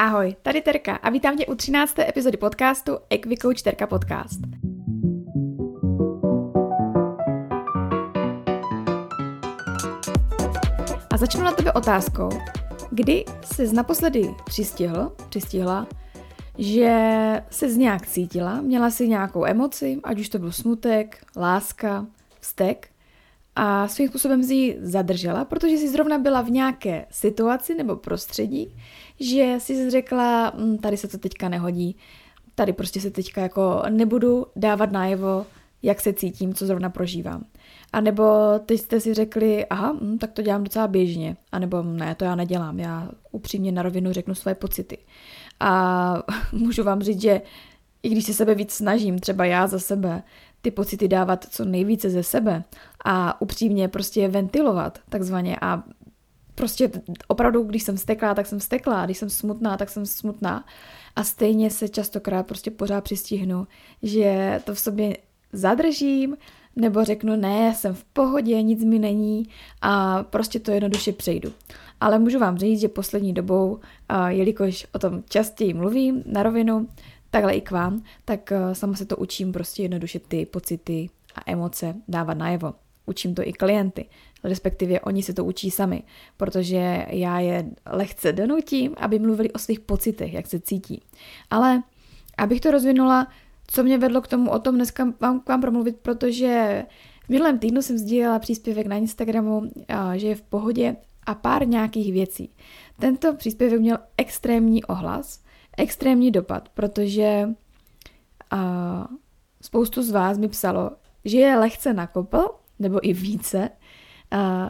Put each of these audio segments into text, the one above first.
Ahoj, tady Terka a vítám tě u 13. epizody podcastu Equicoach Terka Podcast. A začnu na tebe otázkou, kdy jsi naposledy přistihl, přistihla, že se z nějak cítila, měla si nějakou emoci, ať už to byl smutek, láska, vztek, a svým způsobem si ji zadržela, protože si zrovna byla v nějaké situaci nebo prostředí, že si řekla, hm, tady se to teďka nehodí, tady prostě se teďka jako nebudu dávat najevo, jak se cítím, co zrovna prožívám. A nebo teď jste si řekli, aha, hm, tak to dělám docela běžně. A nebo ne, to já nedělám, já upřímně na rovinu řeknu své pocity. A můžu vám říct, že i když se sebe víc snažím, třeba já za sebe, ty pocity dávat co nejvíce ze sebe a upřímně prostě je ventilovat takzvaně a prostě opravdu, když jsem steklá, tak jsem steklá, když jsem smutná, tak jsem smutná a stejně se častokrát prostě pořád přistihnu, že to v sobě zadržím, nebo řeknu, ne, jsem v pohodě, nic mi není a prostě to jednoduše přejdu. Ale můžu vám říct, že poslední dobou, jelikož o tom častěji mluvím na rovinu, takhle i k vám, tak eh, sama se to učím prostě jednoduše ty pocity a emoce dávat najevo. Učím to i klienty, respektive oni se to učí sami, protože já je lehce donutím, aby mluvili o svých pocitech, jak se cítí. Ale abych to rozvinula, co mě vedlo k tomu o tom dneska vám, k vám promluvit, protože v minulém týdnu jsem sdílela příspěvek na Instagramu, že je v pohodě a pár nějakých věcí. Tento příspěvek měl extrémní ohlas, extrémní dopad, protože spoustu z vás mi psalo, že je lehce nakopl, nebo i více,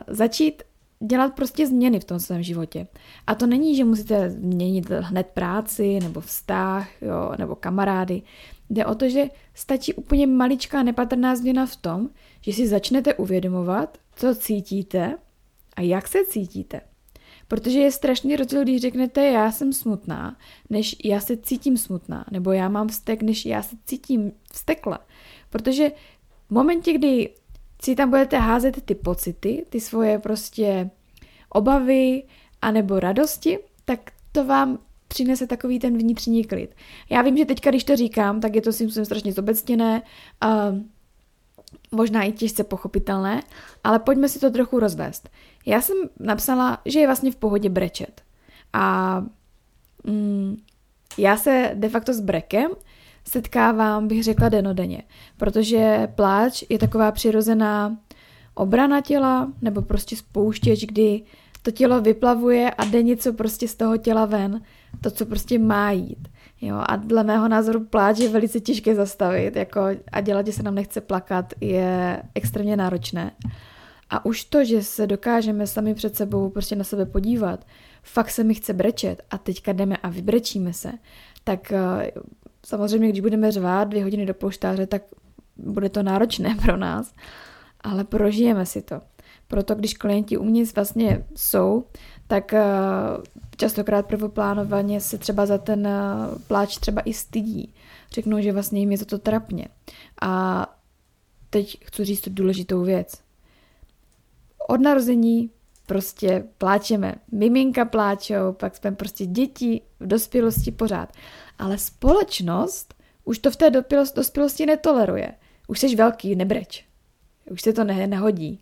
začít dělat prostě změny v tom svém životě. A to není, že musíte změnit hned práci, nebo vztah, jo, nebo kamarády. Jde o to, že stačí úplně maličká nepatrná změna v tom, že si začnete uvědomovat, co cítíte a jak se cítíte. Protože je strašný rozdíl, když řeknete já jsem smutná, než já se cítím smutná, nebo já mám vztek, než já se cítím vztekla. Protože v momentě, kdy si tam budete házet ty pocity, ty svoje prostě obavy anebo radosti, tak to vám přinese takový ten vnitřní klid. Já vím, že teďka, když to říkám, tak je to si strašně zobecněné, uh, možná i těžce pochopitelné, ale pojďme si to trochu rozvést. Já jsem napsala, že je vlastně v pohodě brečet. A mm, já se de facto s brekem setkávám, bych řekla, denodenně, protože pláč je taková přirozená obrana těla, nebo prostě spouštěč, kdy to tělo vyplavuje a jde něco prostě z toho těla ven, to, co prostě má jít. Jo, a dle mého názoru pláč je velice těžké zastavit jako, a dělat, že se nám nechce plakat, je extrémně náročné. A už to, že se dokážeme sami před sebou prostě na sebe podívat, fakt se mi chce brečet a teďka jdeme a vybrečíme se, tak eh, samozřejmě, když budeme řvát dvě hodiny do poštáře, tak bude to náročné pro nás, ale prožijeme si to. Proto když klienti u mě vlastně jsou, tak eh, častokrát prvoplánovaně se třeba za ten eh, pláč třeba i stydí. Řeknou, že vlastně jim je to trapně. A teď chci říct tu důležitou věc. Od narození prostě pláčeme. Miminka pláčou, pak jsme prostě děti v dospělosti pořád. Ale společnost už to v té dospělosti netoleruje. Už jsi velký, nebreč. Už se to ne, nehodí.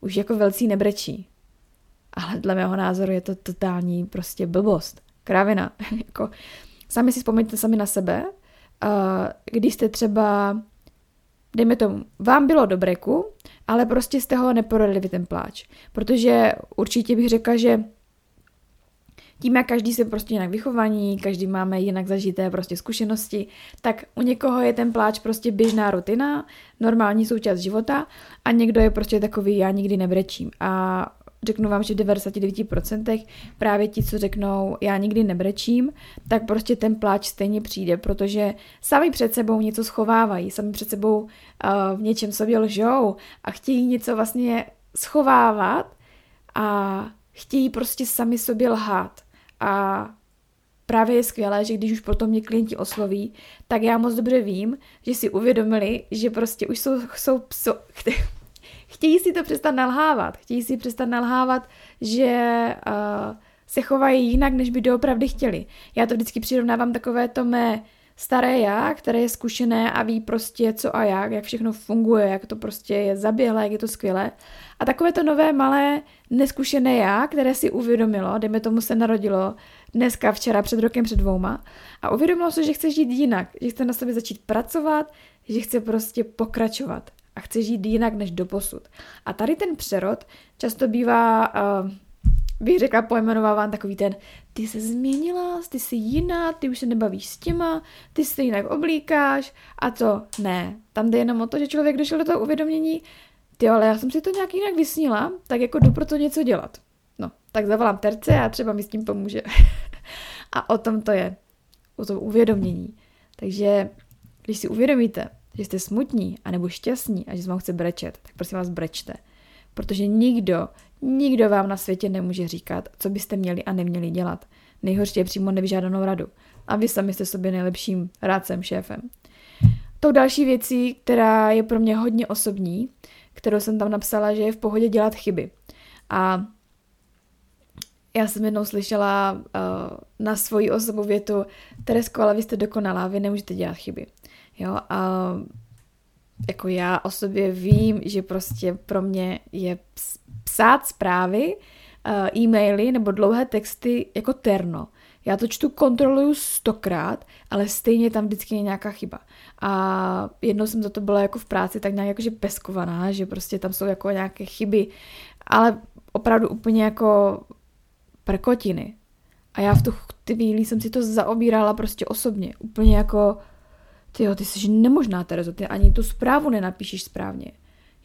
Už jako velcí nebrečí. Ale dle mého názoru je to totální prostě blbost. Kravina. jako, sami si vzpomeňte sami na sebe, uh, když jste třeba, dejme tomu, vám bylo do breku, ale prostě z toho neporodili ten pláč. Protože určitě bych řekla, že tím, jak každý se prostě jinak vychovaní, každý máme jinak zažité prostě zkušenosti, tak u někoho je ten pláč prostě běžná rutina, normální součást života a někdo je prostě takový, já nikdy nebrečím. A řeknu vám, že v 99% právě ti, co řeknou, já nikdy nebrečím, tak prostě ten pláč stejně přijde, protože sami před sebou něco schovávají, sami před sebou uh, v něčem sobě lžou a chtějí něco vlastně schovávat a chtějí prostě sami sobě lhát. A právě je skvělé, že když už potom mě klienti osloví, tak já moc dobře vím, že si uvědomili, že prostě už jsou, jsou pso, chtějí si to přestat nalhávat. Chtějí si přestat nalhávat, že uh, se chovají jinak, než by doopravdy chtěli. Já to vždycky přirovnávám takové to mé staré já, které je zkušené a ví prostě co a jak, jak všechno funguje, jak to prostě je zaběhlé, jak je to skvělé. A takové to nové, malé, neskušené já, které si uvědomilo, dejme tomu se narodilo dneska, včera, před rokem, před dvouma, a uvědomilo se, že chce žít jinak, že chce na sobě začít pracovat, že chce prostě pokračovat a chce žít jinak než do posud. A tady ten přerod často bývá, uh, bych řekla, pojmenováván takový ten, ty se změnila, ty jsi jiná, ty už se nebavíš s těma, ty se jinak oblíkáš a to ne. Tam jde jenom o to, že člověk došel do toho uvědomění, ty ale já jsem si to nějak jinak vysnila, tak jako jdu pro to něco dělat. No, tak zavolám terce a třeba mi s tím pomůže. a o tom to je. O tom uvědomění. Takže když si uvědomíte, že jste smutní anebo šťastní a že vám chce brečet, tak prosím vás brečte. Protože nikdo, nikdo vám na světě nemůže říkat, co byste měli a neměli dělat. Nejhorší je přímo nevyžádanou radu. A vy sami jste sobě nejlepším rádcem, šéfem. Tou další věcí, která je pro mě hodně osobní, kterou jsem tam napsala, že je v pohodě dělat chyby. A já jsem jednou slyšela uh, na svoji osobu větu, Teresko, ale vy jste dokonalá, vy nemůžete dělat chyby. Jo, a jako já o sobě vím, že prostě pro mě je psát zprávy, uh, e-maily nebo dlouhé texty jako terno. Já to čtu, kontroluju stokrát, ale stejně tam vždycky je nějaká chyba. A jednou jsem za to byla jako v práci tak nějak jakože peskovaná, že prostě tam jsou jako nějaké chyby, ale opravdu úplně jako prkotiny. A já v tu chvíli jsem si to zaobírala prostě osobně. Úplně jako, ty ty jsi nemožná, Terezo, ty ani tu zprávu nenapíšeš správně.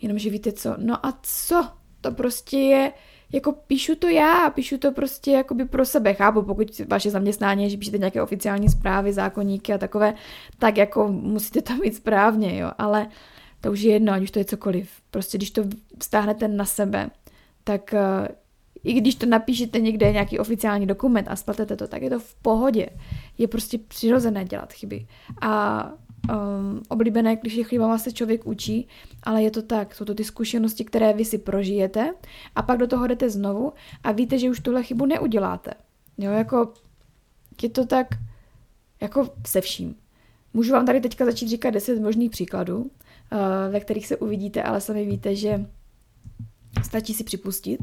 Jenomže víte co, no a co? To prostě je, jako píšu to já, píšu to prostě jakoby pro sebe, chápu, pokud vaše zaměstnání je, že píšete nějaké oficiální zprávy, zákonníky a takové, tak jako musíte to mít správně, jo, ale to už je jedno, ať už to je cokoliv. Prostě když to stáhnete na sebe, tak uh, i když to napíšete někde nějaký oficiální dokument a spletete to, tak je to v pohodě. Je prostě přirozené dělat chyby. A um, oblíbené, když je chybama se člověk učí, ale je to tak, jsou to ty zkušenosti, které vy si prožijete a pak do toho jdete znovu a víte, že už tuhle chybu neuděláte. Jo, jako je to tak jako se vším. Můžu vám tady teďka začít říkat 10 možných příkladů, uh, ve kterých se uvidíte, ale sami víte, že stačí si připustit,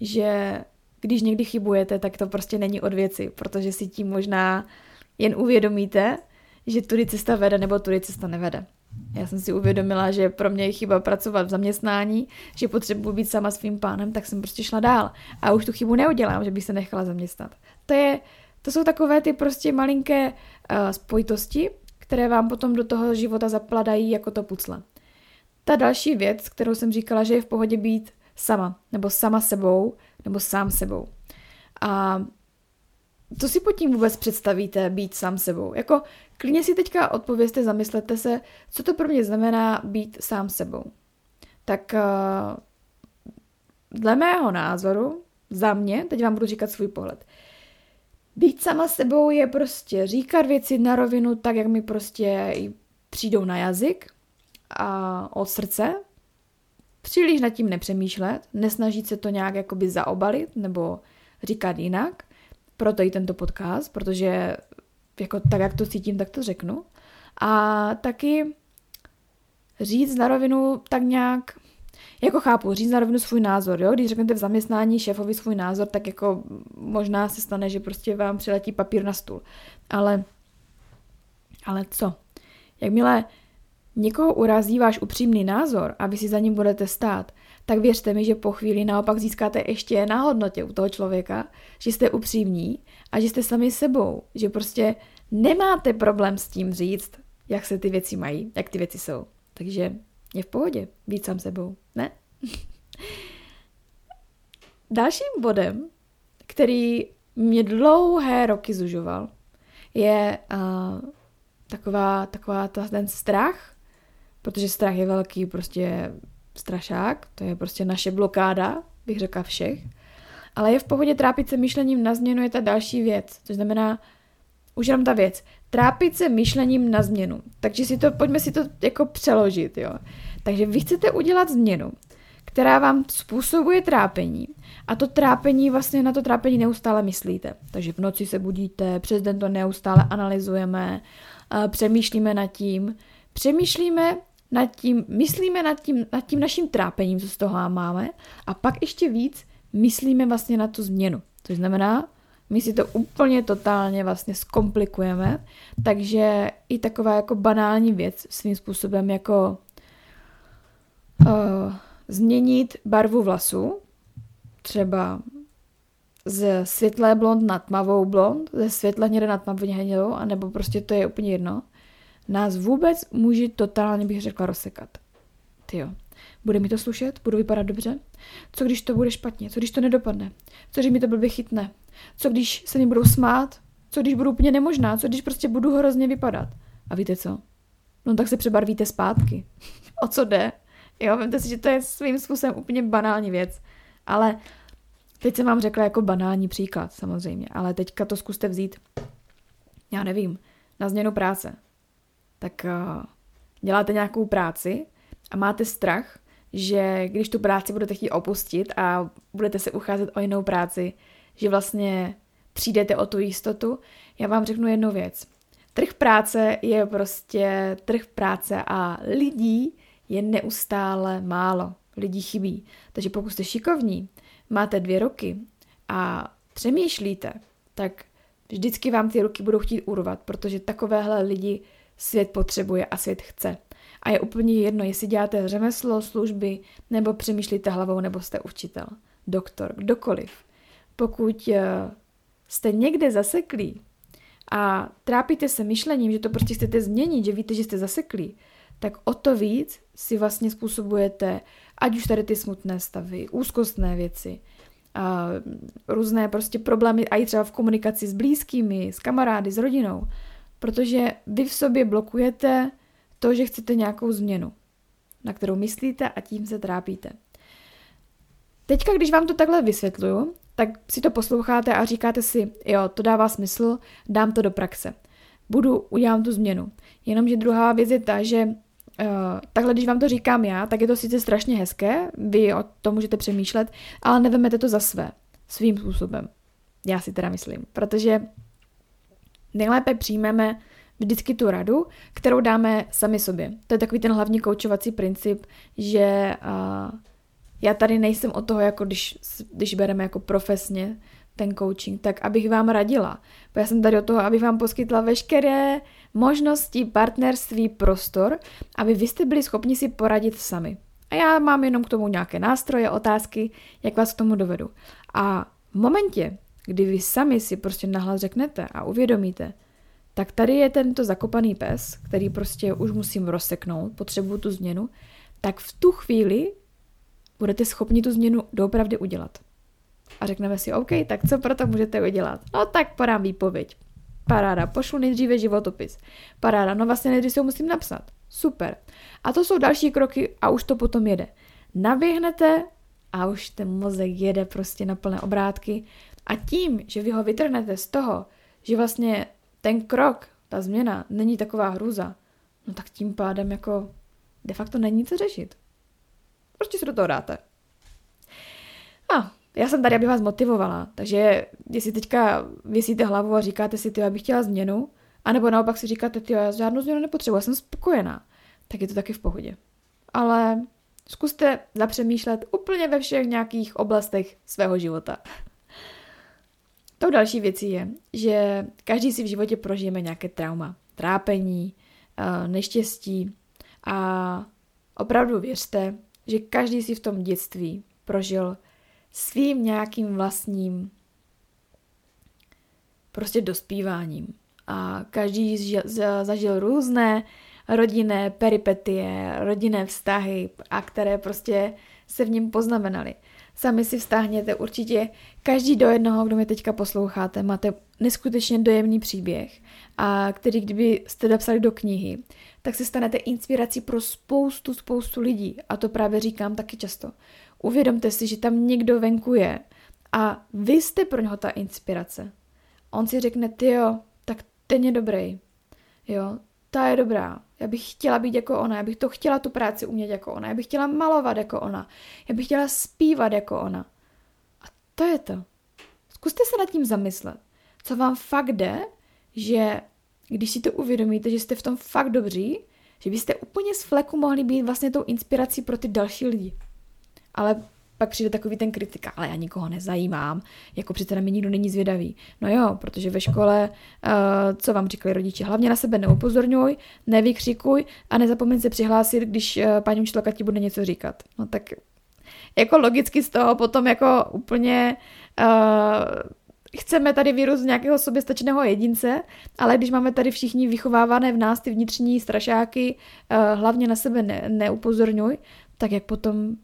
že když někdy chybujete, tak to prostě není od věci, protože si tím možná jen uvědomíte, že tudy cesta vede nebo tudy cesta nevede. Já jsem si uvědomila, že pro mě je chyba pracovat v zaměstnání, že potřebuji být sama svým pánem, tak jsem prostě šla dál. A už tu chybu neudělám, že bych se nechala zaměstnat. To, je, to jsou takové ty prostě malinké uh, spojitosti, které vám potom do toho života zapladají jako to pucle. Ta další věc, kterou jsem říkala, že je v pohodě být sama, nebo sama sebou, nebo sám sebou. A co si pod tím vůbec představíte být sám sebou? Jako klidně si teďka odpověste, zamyslete se, co to pro mě znamená být sám sebou. Tak uh, dle mého názoru, za mě, teď vám budu říkat svůj pohled, být sama sebou je prostě říkat věci na rovinu tak, jak mi prostě přijdou na jazyk a od srdce, příliš nad tím nepřemýšlet, nesnažit se to nějak jakoby zaobalit nebo říkat jinak, proto i tento podcast, protože jako tak, jak to cítím, tak to řeknu. A taky říct na rovinu tak nějak, jako chápu, říct na rovinu svůj názor, jo? Když řeknete v zaměstnání šéfovi svůj názor, tak jako možná se stane, že prostě vám přiletí papír na stůl. Ale, ale co? Jakmile někoho urazí váš upřímný názor a vy si za ním budete stát, tak věřte mi, že po chvíli naopak získáte ještě na hodnotě u toho člověka, že jste upřímní a že jste sami sebou, že prostě nemáte problém s tím říct, jak se ty věci mají, jak ty věci jsou. Takže je v pohodě být sám sebou, ne? Dalším bodem, který mě dlouhé roky zužoval, je uh, taková, taková ta, ten strach, protože strach je velký prostě strašák, to je prostě naše blokáda, bych řekla všech. Ale je v pohodě trápit se myšlením na změnu je ta další věc, což znamená, už jenom ta věc, trápit se myšlením na změnu. Takže si to, pojďme si to jako přeložit, jo. Takže vy chcete udělat změnu, která vám způsobuje trápení. A to trápení, vlastně na to trápení neustále myslíte. Takže v noci se budíte, přes den to neustále analyzujeme, přemýšlíme nad tím, přemýšlíme nad tím, myslíme nad tím, nad tím naším trápením, co z toho máme, a pak ještě víc myslíme vlastně na tu změnu. To znamená, my si to úplně totálně vlastně zkomplikujeme, takže i taková jako banální věc svým způsobem jako uh, změnit barvu vlasu, třeba ze světlé blond na tmavou blond, ze světle hnědé na tmavě hnědou, anebo prostě to je úplně jedno, nás vůbec může totálně, bych řekla, rozsekat. Ty jo. Bude mi to slušet? Budu vypadat dobře? Co když to bude špatně? Co když to nedopadne? Co když mi to blbě chytne? Co když se mi budou smát? Co když budu úplně nemožná? Co když prostě budu hrozně vypadat? A víte co? No tak se přebarvíte zpátky. o co jde? Jo, vemte si, že to je svým způsobem úplně banální věc. Ale teď jsem vám řekla jako banální příklad, samozřejmě. Ale teďka to zkuste vzít, já nevím, na změnu práce. Tak uh, děláte nějakou práci a máte strach, že když tu práci budete chtít opustit a budete se ucházet o jinou práci, že vlastně přijdete o tu jistotu. Já vám řeknu jednu věc. Trh práce je prostě trh práce a lidí je neustále málo. Lidí chybí. Takže pokud jste šikovní, máte dvě ruky a přemýšlíte, tak vždycky vám ty ruky budou chtít urvat, protože takovéhle lidi svět potřebuje a svět chce. A je úplně jedno, jestli děláte řemeslo, služby, nebo přemýšlíte hlavou, nebo jste učitel, doktor, kdokoliv. Pokud eh, jste někde zaseklí a trápíte se myšlením, že to prostě chcete změnit, že víte, že jste zaseklí, tak o to víc si vlastně způsobujete, ať už tady ty smutné stavy, úzkostné věci, a různé prostě problémy, a i třeba v komunikaci s blízkými, s kamarády, s rodinou, protože vy v sobě blokujete to, že chcete nějakou změnu, na kterou myslíte a tím se trápíte. Teďka, když vám to takhle vysvětluju, tak si to posloucháte a říkáte si, jo, to dává smysl, dám to do praxe. Budu, udělám tu změnu. Jenomže druhá věc je ta, že Uh, takhle, když vám to říkám já, tak je to sice strašně hezké, vy o tom můžete přemýšlet, ale nevemete to za své, svým způsobem. Já si teda myslím, protože nejlépe přijmeme vždycky tu radu, kterou dáme sami sobě. To je takový ten hlavní koučovací princip, že uh, já tady nejsem o toho, jako když, když bereme jako profesně ten coaching, tak abych vám radila. Já jsem tady o toho, abych vám poskytla veškeré možnosti, partnerství, prostor, aby vy jste byli schopni si poradit sami. A já mám jenom k tomu nějaké nástroje, otázky, jak vás k tomu dovedu. A v momentě, kdy vy sami si prostě nahlas řeknete a uvědomíte, tak tady je tento zakopaný pes, který prostě už musím rozseknout, potřebuju tu změnu, tak v tu chvíli budete schopni tu změnu doopravdy udělat. A řekneme si, OK, tak co pro to můžete udělat? No tak podám výpověď. Paráda, pošlu nejdříve životopis. Paráda, no vlastně nejdřív si ho musím napsat. Super. A to jsou další kroky a už to potom jede. Naběhnete a už ten mozek jede prostě na plné obrátky a tím, že vy ho vytrhnete z toho, že vlastně ten krok, ta změna není taková hrůza, no tak tím pádem jako de facto není co řešit. Prostě se do toho dáte. A já jsem tady, aby vás motivovala, takže jestli teďka vysíte hlavu a říkáte si, ty, já bych chtěla změnu, anebo naopak si říkáte, ty, já žádnou změnu nepotřebuji, já jsem spokojená, tak je to taky v pohodě. Ale zkuste zapřemýšlet úplně ve všech nějakých oblastech svého života. Tou další věcí je, že každý si v životě prožijeme nějaké trauma, trápení, eh, neštěstí a opravdu věřte, že každý si v tom dětství prožil svým nějakým vlastním prostě dospíváním. A každý zažil různé rodinné peripetie, rodinné vztahy, a které prostě se v ním poznamenaly. Sami si vztáhněte určitě každý do jednoho, kdo mě teďka posloucháte, máte neskutečně dojemný příběh, a který kdyby jste napsali do knihy, tak se stanete inspirací pro spoustu, spoustu lidí. A to právě říkám taky často. Uvědomte si, že tam někdo venku je a vy jste pro něho ta inspirace. On si řekne, ty jo, tak ten je dobrý. Jo, ta je dobrá. Já bych chtěla být jako ona, já bych to chtěla tu práci umět jako ona, já bych chtěla malovat jako ona, já bych chtěla zpívat jako ona. A to je to. Zkuste se nad tím zamyslet. Co vám fakt jde, že když si to uvědomíte, že jste v tom fakt dobří, že byste úplně z fleku mohli být vlastně tou inspirací pro ty další lidi. Ale pak přijde takový ten kritika, ale já nikoho nezajímám, jako přece na mě nikdo není zvědavý. No jo, protože ve škole, uh, co vám říkali rodiče, hlavně na sebe neupozorňuj, nevykřikuj a nezapomeň se přihlásit, když uh, paní učitelka ti bude něco říkat. No tak jako logicky z toho potom jako úplně uh, chceme tady vyrůst nějakého soběstačného jedince, ale když máme tady všichni vychovávané v nás ty vnitřní strašáky, uh, hlavně na sebe ne, neupozorňuj, tak jak potom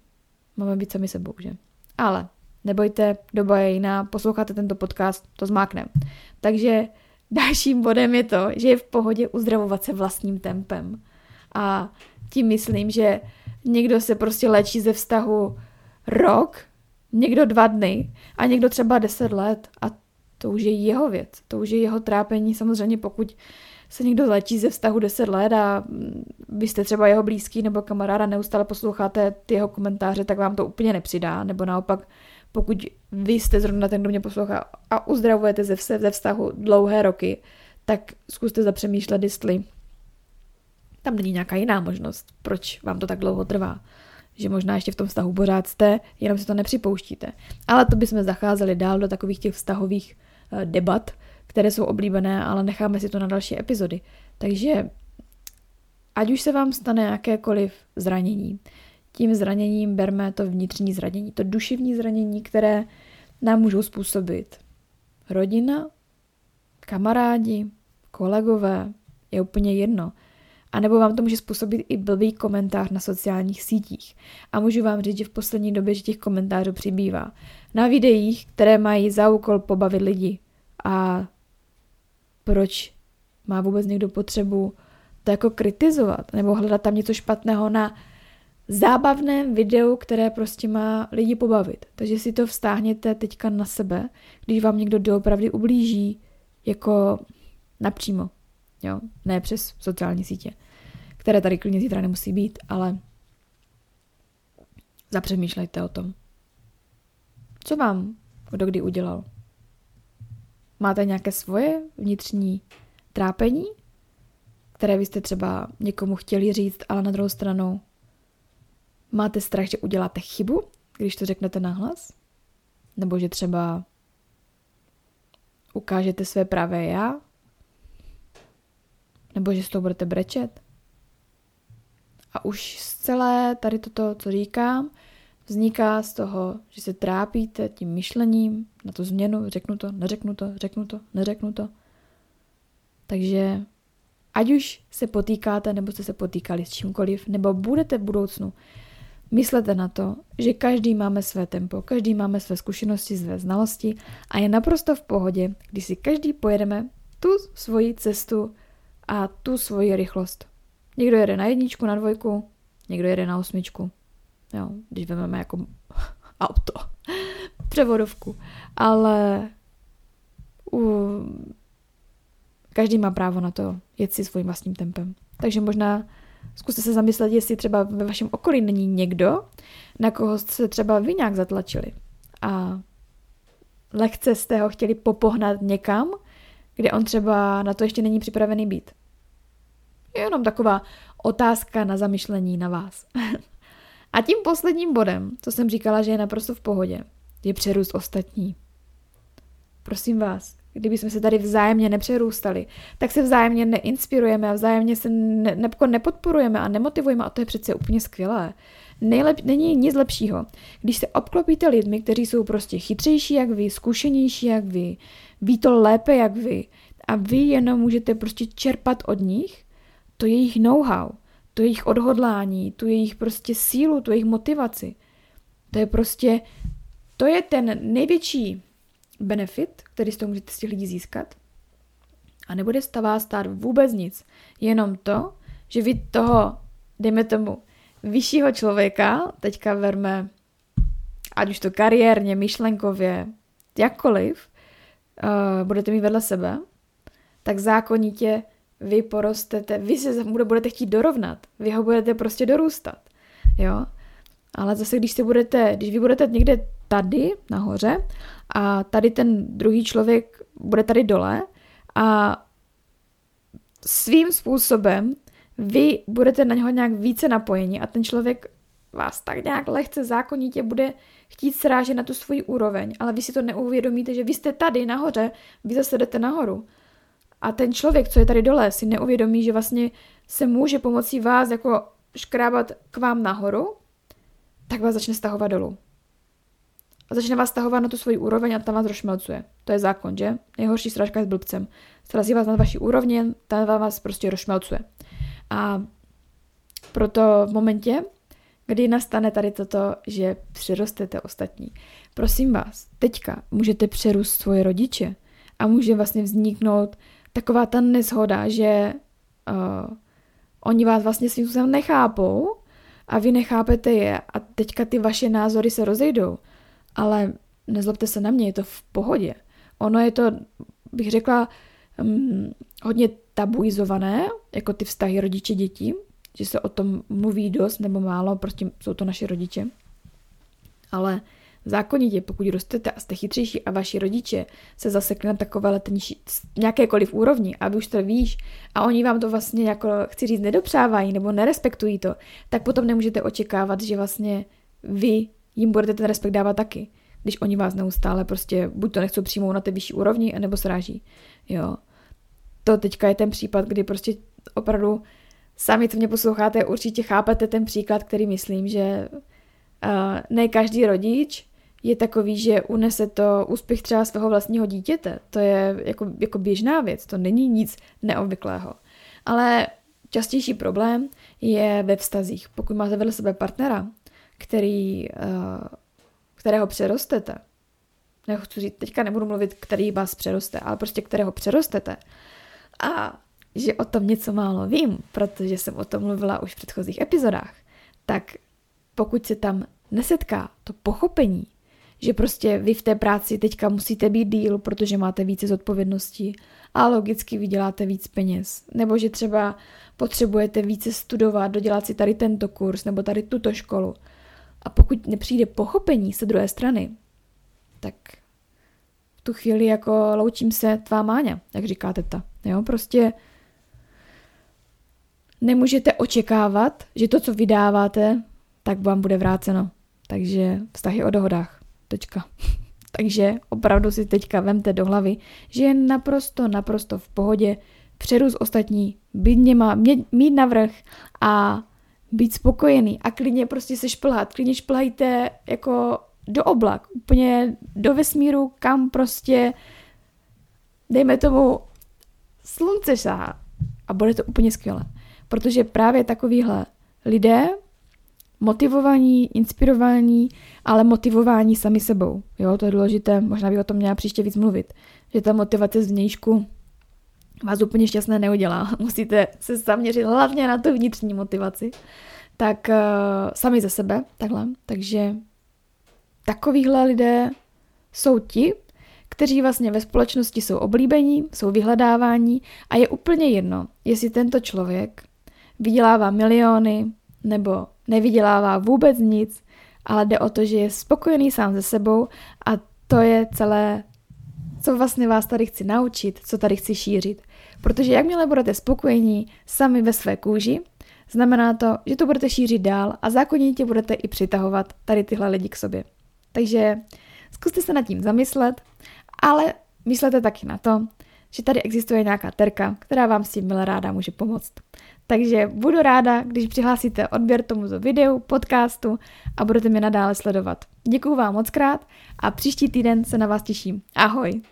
máme být sami sebou, že? Ale nebojte, doba je jiná, posloucháte tento podcast, to zmáknem. Takže dalším bodem je to, že je v pohodě uzdravovat se vlastním tempem. A tím myslím, že někdo se prostě léčí ze vztahu rok, někdo dva dny a někdo třeba deset let a to už je jeho věc, to už je jeho trápení. Samozřejmě pokud se někdo léčí ze vztahu 10 let a vy jste třeba jeho blízký nebo kamaráda, neustále posloucháte ty jeho komentáře, tak vám to úplně nepřidá. Nebo naopak, pokud vy jste zrovna ten, kdo mě poslouchá a uzdravujete ze, ze vztahu dlouhé roky, tak zkuste zapřemýšlet, jestli tam není nějaká jiná možnost, proč vám to tak dlouho trvá. Že možná ještě v tom vztahu pořád jste, jenom si to nepřipouštíte. Ale to bychom zacházeli dál do takových těch vztahových eh, debat, které jsou oblíbené, ale necháme si to na další epizody. Takže ať už se vám stane jakékoliv zranění, tím zraněním berme to vnitřní zranění, to duševní zranění, které nám můžou způsobit rodina, kamarádi, kolegové, je úplně jedno. A nebo vám to může způsobit i blbý komentář na sociálních sítích. A můžu vám říct, že v poslední době že těch komentářů přibývá. Na videích, které mají za úkol pobavit lidi. A proč má vůbec někdo potřebu to jako kritizovat nebo hledat tam něco špatného na zábavném videu, které prostě má lidi pobavit. Takže si to vztáhněte teďka na sebe, když vám někdo doopravdy ublíží, jako napřímo, jo, ne přes sociální sítě, které tady klidně zítra nemusí být, ale zapřemýšlejte o tom. Co vám kdo kdy udělal? Máte nějaké svoje vnitřní trápení, které byste třeba někomu chtěli říct, ale na druhou stranu máte strach, že uděláte chybu, když to řeknete nahlas? Nebo že třeba ukážete své pravé já? Nebo že s tou budete brečet? A už z celé tady toto, co říkám, vzniká z toho, že se trápíte tím myšlením na tu změnu, řeknu to, neřeknu to, řeknu to, neřeknu to. Takže ať už se potýkáte, nebo jste se potýkali s čímkoliv, nebo budete v budoucnu, myslete na to, že každý máme své tempo, každý máme své zkušenosti, své znalosti a je naprosto v pohodě, když si každý pojedeme tu svoji cestu a tu svoji rychlost. Někdo jede na jedničku, na dvojku, někdo jede na osmičku jo, když vezmeme jako auto, převodovku, ale u... každý má právo na to jet si svým vlastním tempem. Takže možná zkuste se zamyslet, jestli třeba ve vašem okolí není někdo, na koho jste třeba vy nějak zatlačili a lehce jste ho chtěli popohnat někam, kde on třeba na to ještě není připravený být. Je jenom taková otázka na zamyšlení na vás. A tím posledním bodem, co jsem říkala, že je naprosto v pohodě, je přerůst ostatní. Prosím vás, kdyby jsme se tady vzájemně nepřerůstali, tak se vzájemně neinspirujeme a vzájemně se ne, ne, nepodporujeme a nemotivujeme a to je přece úplně skvělé. Nejlep, není nic lepšího, když se obklopíte lidmi, kteří jsou prostě chytřejší jak vy, zkušenější jak vy, ví to lépe jak vy a vy jenom můžete prostě čerpat od nich to jejich know-how to jejich odhodlání, tu jejich prostě sílu, tu jejich motivaci. To je prostě, to je ten největší benefit, který z toho můžete z těch lidí získat. A nebude z vás stát vůbec nic. Jenom to, že vy toho, dejme tomu, vyššího člověka, teďka verme, ať už to kariérně, myšlenkově, jakkoliv, uh, budete mít vedle sebe, tak zákonitě vy porostete, vy se budete chtít dorovnat, vy ho budete prostě dorůstat, jo. Ale zase, když se budete, když vy budete někde tady nahoře a tady ten druhý člověk bude tady dole a svým způsobem vy budete na něho nějak více napojeni a ten člověk vás tak nějak lehce zákonitě bude chtít srážet na tu svoji úroveň, ale vy si to neuvědomíte, že vy jste tady nahoře, vy zase jdete nahoru. A ten člověk, co je tady dole, si neuvědomí, že vlastně se může pomocí vás jako škrábat k vám nahoru, tak vás začne stahovat dolů. A začne vás stahovat na tu svoji úroveň a tam vás rozšmelcuje. To je zákon, že? Nejhorší sražka je s blbcem. Srazí vás na vaší úrovně, tam vás prostě rozšmelcuje. A proto v momentě, kdy nastane tady toto, že přirostete ostatní. Prosím vás, teďka můžete přerůst svoje rodiče a může vlastně vzniknout taková ta neshoda, že uh, oni vás vlastně svým způsobem nechápou a vy nechápete je a teďka ty vaše názory se rozejdou. Ale nezlobte se na mě, je to v pohodě. Ono je to, bych řekla, um, hodně tabuizované, jako ty vztahy rodiče dětí, že se o tom mluví dost nebo málo, prostě jsou to naše rodiče. Ale zákonitě, pokud rostete a jste chytřejší a vaši rodiče se zasekli na takové nižší, nějakékoliv úrovni a vy už to víš a oni vám to vlastně jako, chci říct, nedopřávají nebo nerespektují to, tak potom nemůžete očekávat, že vlastně vy jim budete ten respekt dávat taky, když oni vás neustále prostě buď to nechcou přijmout na té vyšší úrovni, nebo sráží. Jo. To teďka je ten případ, kdy prostě opravdu sami, co mě posloucháte, určitě chápete ten příklad, který myslím, že uh, ne každý rodič je takový, že unese to úspěch třeba svého vlastního dítěte. To je jako, jako běžná věc, to není nic neobvyklého. Ale častější problém je ve vztazích. Pokud máte vedle sebe partnera, který, uh, kterého přerostete, nechci říct, teďka nebudu mluvit, který vás přeroste, ale prostě kterého přerostete a že o tom něco málo vím, protože jsem o tom mluvila už v předchozích epizodách, tak pokud se tam nesetká to pochopení, že prostě vy v té práci teďka musíte být díl, protože máte více zodpovědností a logicky vyděláte víc peněz. Nebo že třeba potřebujete více studovat, dodělat si tady tento kurz nebo tady tuto školu. A pokud nepřijde pochopení se druhé strany, tak v tu chvíli jako loučím se tvá máňa, jak říká teta. Jo, prostě nemůžete očekávat, že to, co vydáváte, tak vám bude vráceno. Takže vztahy o dohodách. Tečka. Takže opravdu si teďka vemte do hlavy, že je naprosto, naprosto v pohodě přerůst ostatní, být něma, mě, mít navrh a být spokojený a klidně prostě se šplhat. Klidně šplhajte jako do oblak, úplně do vesmíru, kam prostě dejme tomu slunce sahá a bude to úplně skvělé. Protože právě takovýhle lidé, motivovaní, inspirovaní, ale motivování sami sebou. Jo, to je důležité, možná by o tom měla příště víc mluvit, že ta motivace z vnějšku vás úplně šťastné neudělá. Musíte se zaměřit hlavně na tu vnitřní motivaci. Tak uh, sami ze sebe, takhle. Takže takovýhle lidé jsou ti, kteří vlastně ve společnosti jsou oblíbení, jsou vyhledávání a je úplně jedno, jestli tento člověk vydělává miliony nebo nevydělává vůbec nic, ale jde o to, že je spokojený sám se sebou a to je celé, co vlastně vás tady chci naučit, co tady chci šířit. Protože jakmile budete spokojení sami ve své kůži, znamená to, že to budete šířit dál a zákonitě budete i přitahovat tady tyhle lidi k sobě. Takže zkuste se nad tím zamyslet, ale myslete taky na to, že tady existuje nějaká terka, která vám s tím milé ráda může pomoct. Takže budu ráda, když přihlásíte odběr tomuto videu, podcastu a budete mě nadále sledovat. Děkuju vám moc krát a příští týden se na vás těším. Ahoj!